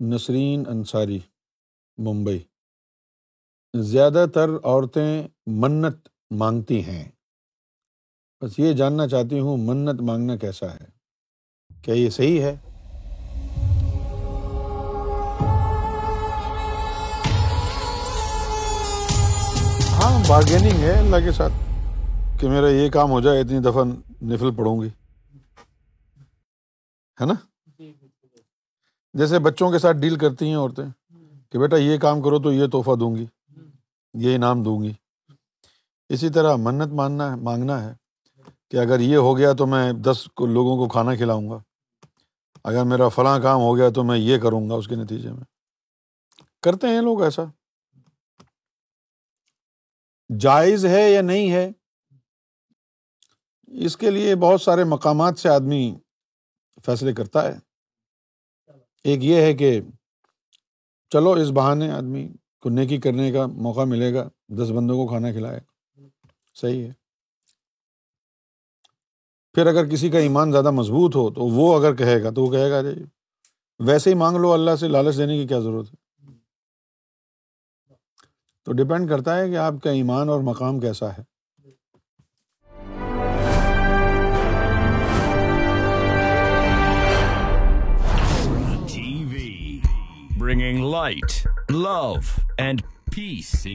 نسرین انصاری، ممبئی۔ زیادہ تر عورتیں منت مانگتی ہیں۔ بس یہ جاننا چاہتی ہوں منت مانگنا کیسا ہے۔ کیا یہ صحیح ہے؟ ہاں بارگیننگ ہے اللہ کے ساتھ کہ میرا یہ کام ہو جائے، اتنی دفعہ نفل پڑھوں گی۔ ہے نا؟ جی، جی۔ جیسے بچوں کے ساتھ ڈیل کرتی ہیں عورتیں کہ بیٹا یہ کام کرو تو یہ تحفہ دوں گی یہ انعام دوں گی۔ اسی طرح منت ماننا ہے مانگنا ہے کہ اگر یہ ہو گیا تو میں دس لوگوں کو کھانا کھلاؤں گا۔ اگر میرا فلاں کام ہو گیا تو میں یہ کروں گا اس کے نتیجے میں۔ کرتے ہیں لوگ ایسا۔ جائز ہے یا نہیں ہے اس کے لیے بہت سارے مقامات سے آدمی فیصلے کرتا ہے۔ ایک یہ ہے کہ چلو اس بہانے آدمی کو نیکی کرنے کا موقع ملے گا، دس بندوں کو کھانا کھلائے صحیح ہے۔ پھر اگر کسی کا ایمان زیادہ مضبوط ہو تو وہ اگر کہے گا تو وہ کہے گا جی ویسے ہی مانگ لو، اللہ سے لالچ دینے کی کیا ضرورت ہے؟ تو ڈپینڈ کرتا ہے کہ آپ کا ایمان اور مقام کیسا ہے۔ Bringing light love and peace